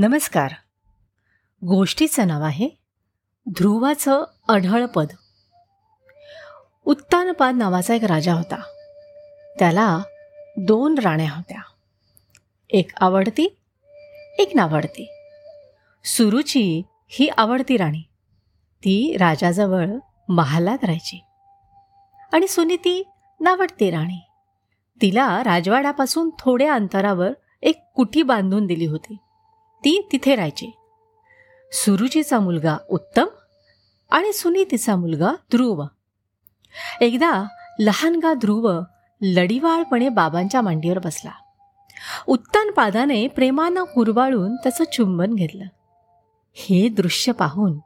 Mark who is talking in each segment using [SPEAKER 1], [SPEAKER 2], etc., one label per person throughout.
[SPEAKER 1] नमस्कार. गोष्टीचं नाव आहे ध्रुवाचं अढळपद उत्तानपाद नावाचा एक राजा होता. त्याला दोन राण्या होत्या. एक आवडती एक नावडती. सुरुची ही आवडती राणी. ती राजाजवळ महालात राहायची. आणि सुनीती नावडती राणी. तिला राजवाड्यापासून थोड्या अंतरावर एक कुटी बांधून दिली होती. ती तिथे राहायची. सुरुचीचा मुलगा उत्तम आणि सुनीतीचा मुलगा ध्रुव. एकदा लहानगा ध्रुव लढीवाळपणे बाबांच्या मांडीवर बसला. उत्तन पादाने प्रेमानं कुरवाळून त्याचं चुंबन घेतलं. हे दृश्य पाहून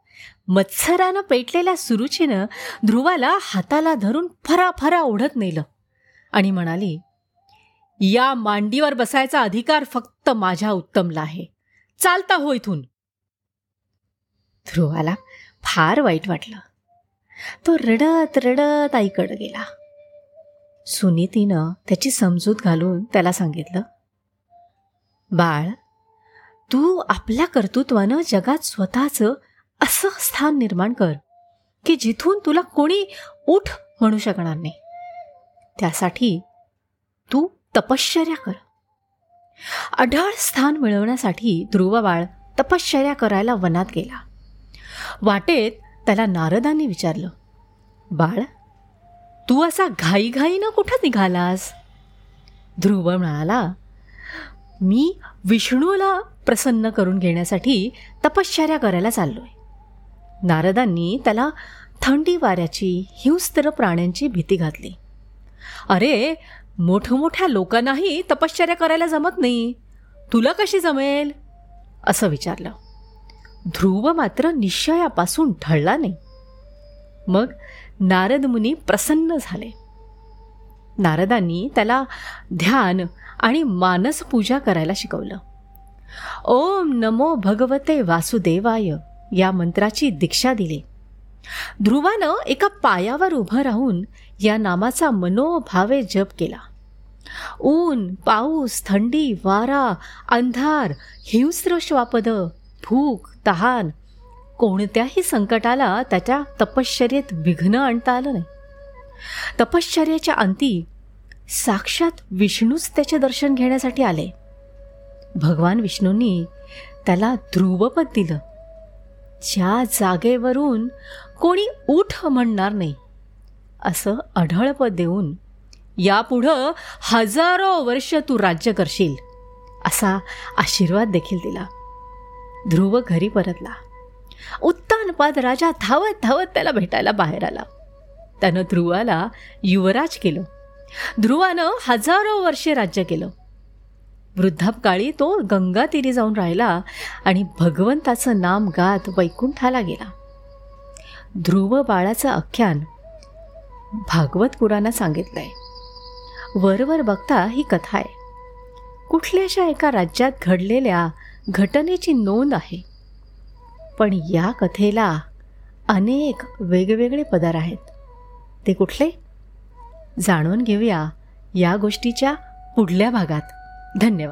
[SPEAKER 1] मत्सरानं पेटलेल्या सुरुचीनं ध्रुवाला हाताला धरून फराफरा ओढत नेलं आणि म्हणाली या मांडीवर बसायचा अधिकार फक्त माझ्या उत्तमला आहे. चालता हो इथून. ध्रुवाला फार वाईट वाटलं. तो रडत रडत आईकडं गेला. सुनीतीनं त्याची समजूत घालून त्याला सांगितलं बाळ तू आपल्या कर्तृत्वानं जगात स्वतःचं असं स्थान निर्माण कर की जिथून तुला कोणी उठ म्हणू शकणार नाही. त्यासाठी तू तपश्चर्या कर. अढळ स्थान मिळवण्यासाठी ध्रुवबाळ तपश्चर्या करायला वनात गेला. वाटेत त्याला नारदांनी विचारलं बाळ तू असा घाईघाईनं कुठं निघालास? ध्रुव म्हणाला मी विष्णूला प्रसन्न करून घेण्यासाठी तपश्चर्या करायला चाललोय. नारदांनी त्याला थंडी वाऱ्याची हिंस्त्र प्राण्यांची भीती घातली. अरे मोठमोठ्या लोकांनाही तपश्चर्या करायला जमत नाही. तुला कशी जमेल? असं विचारलं. ध्रुव मात्र निश्चयापासून ढळला नाही. मग नारद मुनी प्रसन्न झाले. नारदांनी त्याला ध्यान आणि मानस पूजा करायला शिकवलं. ओम नमो भगवते वासुदेवाय या मंत्राची दीक्षा दिली. ध्रुवानं एका पायावर उभं राहून या नामाचा मनोभावे जप केला. ऊन पाऊस थंडी वारा अंधार हिंस्र श्वापद भूक तहान कोणत्याही संकटाला त्याच्या तपश्चर्येत विघ्न आणता आलं नाही. तपश्चर्याच्या अंती साक्षात विष्णूच त्याचे दर्शन घेण्यासाठी आले. भगवान विष्णूंनी त्याला ध्रुवपद दिलं. ज्या जागेवरून कोणी उठ म्हणणार नाही. असं अढळप देऊन यापुढं हजारो वर्ष तू राज्य करशील असा आशीर्वाद देखील दिला. ध्रुव घरी परतला. उत्तानपाद राजा धावत धावत त्याला भेटायला बाहेर आला. त्यानं ध्रुवाला युवराज केलं. ध्रुवानं हजारो वर्षे राज्य केलं. वृद्धापकाळी तो गंगा तीरी जाऊन राहिला आणि भगवंताचं नाम गात वैकुंठाला गेला. ध्रुव बाळाचं आख्यान भागवत पुराणात आहे वरवर बघता ही कथा आहे. कुठल्याशा एका राज्यात घडलेल्या घटनेची नोंद आहे. पण या कथेला अनेक वेगवेगळे पदार आहेत. ते कुठले? जाणून घेऊया या गोष्टीच्या पुढल्या भागात. धन्यवाद